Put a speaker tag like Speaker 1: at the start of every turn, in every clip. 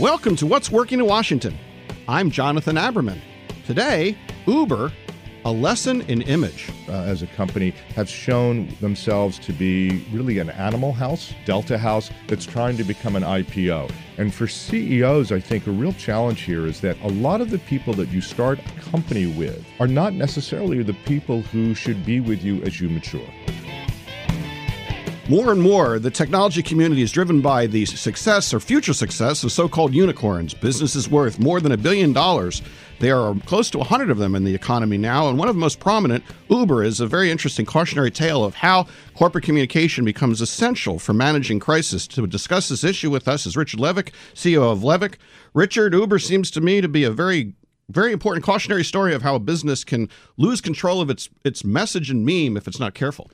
Speaker 1: Welcome to What's Working in Washington. I'm Jonathan Aberman. Today, Uber, a lesson in image.
Speaker 2: Uh, as a company, have shown themselves to be really an animal house, Delta House, that's trying to become an IPO. And for CEOs, I think a real challenge here is that a lot of the people that you start a company with are not necessarily the people who should be with you as you mature.
Speaker 1: More and more, the technology community is driven by the success or future success of so called unicorns, businesses worth more than a billion dollars. There are close to 100 of them in the economy now, and one of the most prominent, Uber, is a very interesting cautionary tale of how corporate communication becomes essential for managing crisis. To discuss this issue with us is Richard Levick, CEO of Levick. Richard, Uber seems to me to be a very very important cautionary story of how a business can lose control of its its message and meme if it's not careful.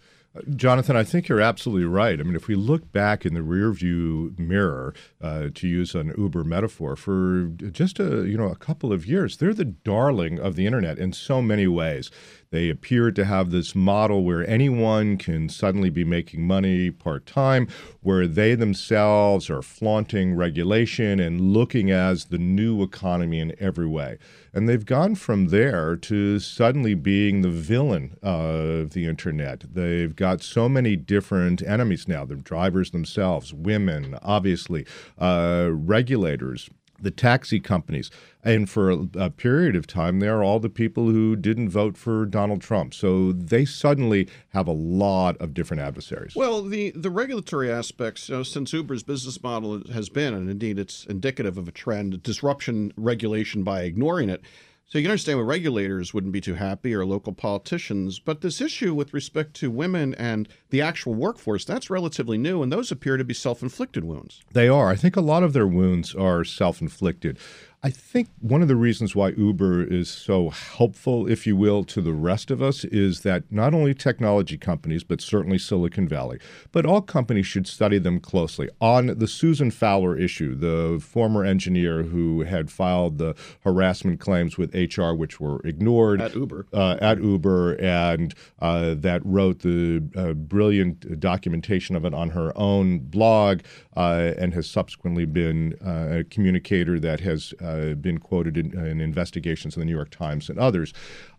Speaker 2: Jonathan, I think you're absolutely right. I mean, if we look back in the rearview mirror, uh, to use an Uber metaphor, for just a you know a couple of years, they're the darling of the internet in so many ways. They appear to have this model where anyone can suddenly be making money part time, where they themselves are flaunting regulation and looking as the new economy in every way. And they've gone from there to suddenly being the villain of the internet. They've got so many different enemies now the drivers themselves, women, obviously, uh, regulators the taxi companies. And for a, period of time, they are all the people who didn't vote for Donald Trump. So they suddenly have a lot of different adversaries.
Speaker 1: Well, the, the regulatory aspects, you know, since Uber's business model has been, and indeed it's indicative of a trend, disruption regulation by ignoring it. So you can understand why regulators wouldn't be too happy or local politicians. But this issue with respect to women and the actual workforce, that's relatively new, and those appear to be self inflicted wounds.
Speaker 2: They are. I think a lot of their wounds are self inflicted. I think one of the reasons why Uber is so helpful, if you will, to the rest of us is that not only technology companies, but certainly Silicon Valley, but all companies should study them closely. On the Susan Fowler issue, the former engineer who had filed the harassment claims with HR, which were ignored
Speaker 1: at Uber,
Speaker 2: uh, at Uber, and uh, that wrote the uh, brilliant documentation of it on her own blog, uh, and has subsequently been uh, a communicator that has uh, uh, been quoted in, in, investigations in the New York Times and others.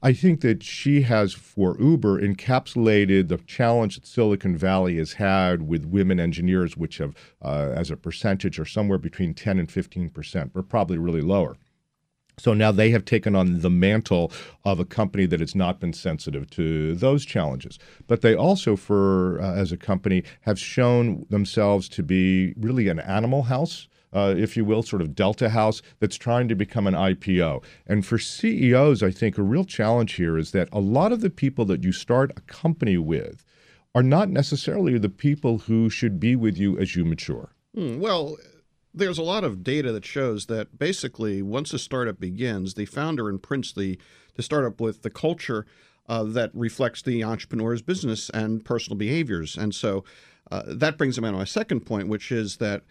Speaker 2: I think that she has, for Uber, encapsulated the challenge that Silicon Valley has had with women engineers, which have, uh, as a percentage, are somewhere between 10 and 15 percent, but probably really lower. So now they have taken on the mantle of a company that has not been sensitive to those challenges. But they also, for uh, as a company, have shown themselves to be really an animal house uh, if you will, sort of Delta House that's trying to become an IPO. And for CEOs, I think a real challenge here is that a lot of the people that you start a company with are not necessarily the people who should be with you as you mature.
Speaker 1: Hmm, well, there's a lot of data that shows that basically once a startup begins, the founder imprints the, the startup with the culture uh, that reflects the entrepreneur's business and personal behaviors. And so uh, that brings me to my second point, which is that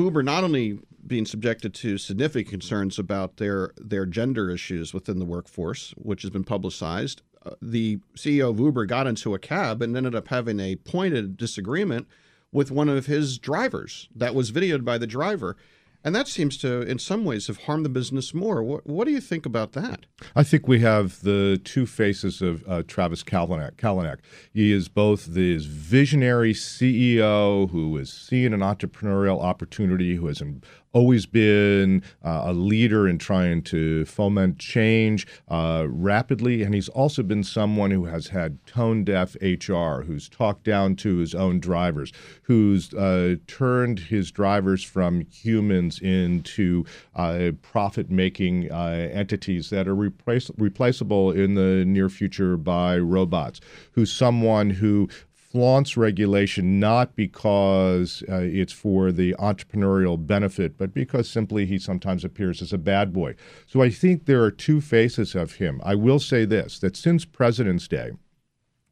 Speaker 1: Uber not only being subjected to significant concerns about their their gender issues within the workforce, which has been publicized. Uh, the CEO of Uber got into a cab and ended up having a pointed disagreement with one of his drivers that was videoed by the driver. And that seems to, in some ways, have harmed the business more. What, what do you think about that?
Speaker 2: I think we have the two faces of uh, Travis Kalanick. Kalanick. He is both this visionary CEO who is seeing an entrepreneurial opportunity, who has always been uh, a leader in trying to foment change uh, rapidly. And he's also been someone who has had tone deaf HR, who's talked down to his own drivers, who's uh, turned his drivers from humans into uh, profit making uh, entities that are replace- replaceable in the near future by robots, who's someone who flaunts regulation not because uh, it's for the entrepreneurial benefit, but because simply he sometimes appears as a bad boy. So I think there are two faces of him. I will say this that since President's Day,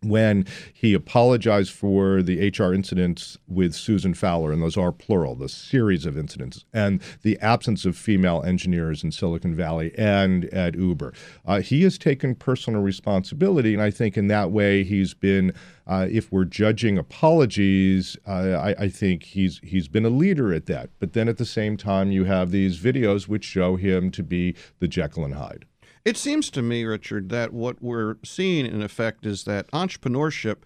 Speaker 2: when he apologized for the HR incidents with Susan Fowler, and those are plural, the series of incidents, and the absence of female engineers in Silicon Valley and at Uber. Uh, he has taken personal responsibility, and I think in that way he's been, uh, if we're judging apologies, uh, I, I think he's he's been a leader at that. But then at the same time, you have these videos which show him to be the Jekyll and Hyde.
Speaker 1: It seems to me, Richard, that what we're seeing in effect is that entrepreneurship,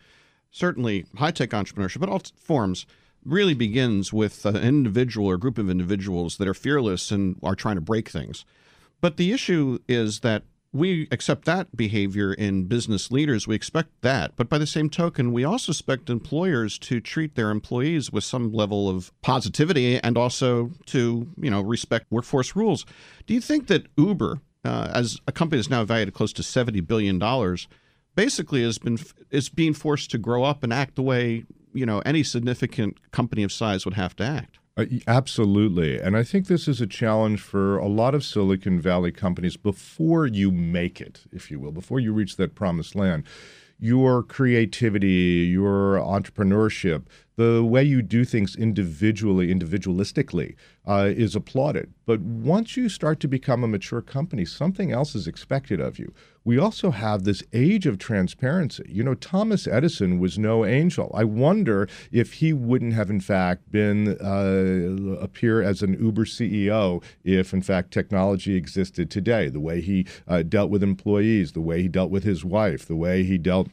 Speaker 1: certainly high tech entrepreneurship, but all forms, really begins with an individual or group of individuals that are fearless and are trying to break things. But the issue is that we accept that behavior in business leaders. We expect that. But by the same token, we also expect employers to treat their employees with some level of positivity and also to, you know, respect workforce rules. Do you think that Uber, uh, as a company that's now valued at close to seventy billion dollars, basically has been is being forced to grow up and act the way you know any significant company of size would have to act.
Speaker 2: Uh, absolutely. And I think this is a challenge for a lot of Silicon Valley companies before you make it, if you will, before you reach that promised land your creativity, your entrepreneurship, the way you do things individually, individualistically, uh, is applauded. But once you start to become a mature company, something else is expected of you. We also have this age of transparency. You know, Thomas Edison was no angel. I wonder if he wouldn't have, in fact, been uh, appear as an Uber CEO if, in fact, technology existed today. The way he uh, dealt with employees, the way he dealt with his wife, the way he dealt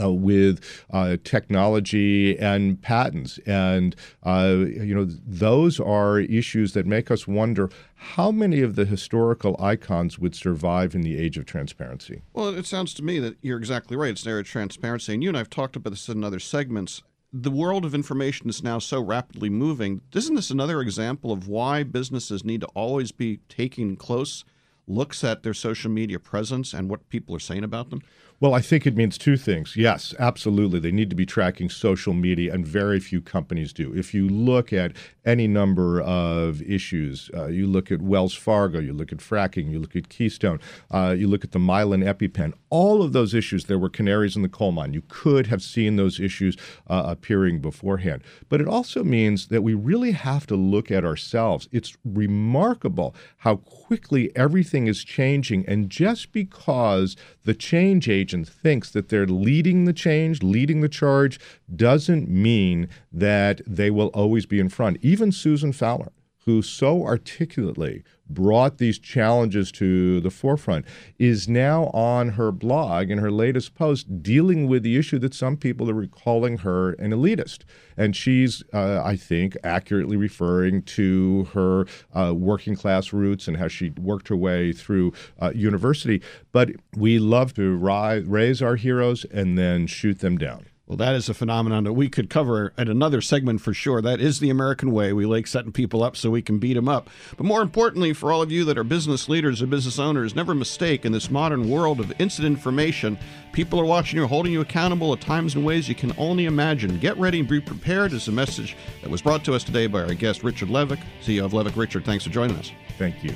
Speaker 2: uh, with uh, technology and patents. And, uh, you know, those are issues that make us wonder how many of the historical icons would survive in the age of transparency.
Speaker 1: Well, it sounds to me that you're exactly right. It's an era of transparency. And you and I have talked about this in other segments. The world of information is now so rapidly moving. Isn't this another example of why businesses need to always be taking close looks at their social media presence and what people are saying about them?
Speaker 2: Well, I think it means two things. Yes, absolutely. They need to be tracking social media, and very few companies do. If you look at any number of issues, uh, you look at Wells Fargo, you look at fracking, you look at Keystone, uh, you look at the Mylan EpiPen, all of those issues, there were canaries in the coal mine. You could have seen those issues uh, appearing beforehand. But it also means that we really have to look at ourselves. It's remarkable how quickly everything is changing, and just because the change agent thinks that they're leading the change, leading the charge, doesn't mean that they will always be in front. Even Susan Fowler, who so articulately brought these challenges to the forefront, is now on her blog in her latest post dealing with the issue that some people are calling her an elitist. And she's, uh, I think, accurately referring to her uh, working class roots and how she worked her way through uh, university. But we love to raise our heroes and then shoot them down.
Speaker 1: Well, that is a phenomenon that we could cover at another segment for sure. That is the American way. We like setting people up so we can beat them up. But more importantly, for all of you that are business leaders or business owners, never mistake in this modern world of instant information, people are watching you, holding you accountable at times and ways you can only imagine. Get ready and be prepared is a message that was brought to us today by our guest, Richard Levick, CEO of Levick. Richard, thanks for joining us.
Speaker 2: Thank you.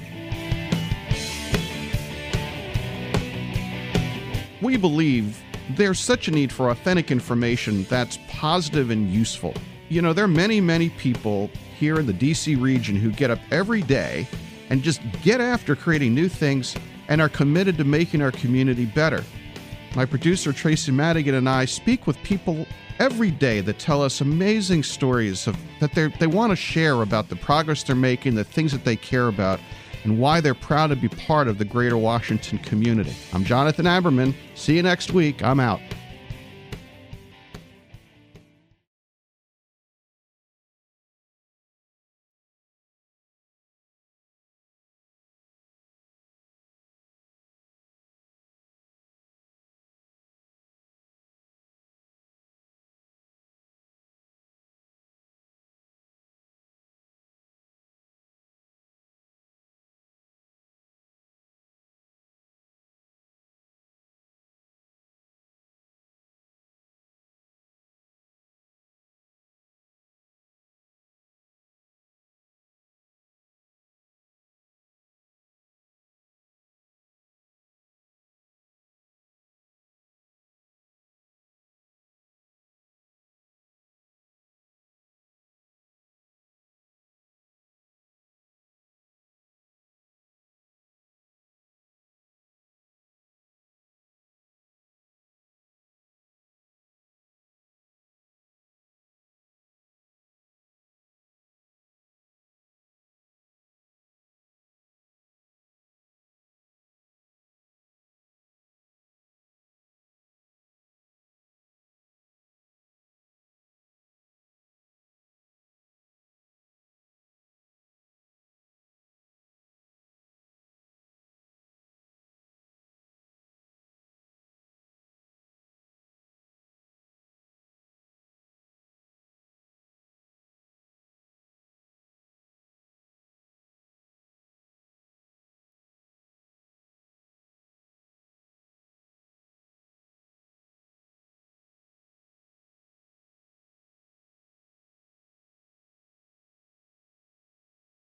Speaker 1: We believe there's such a need for authentic information that's positive and useful. You know, there are many, many people here in the DC region who get up every day and just get after creating new things and are committed to making our community better. My producer Tracy Madigan and I speak with people every day that tell us amazing stories of that they want to share about the progress they're making, the things that they care about, and why they're proud to be part of the greater Washington community. I'm Jonathan Aberman. See you next week. I'm out.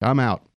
Speaker 1: I'm out.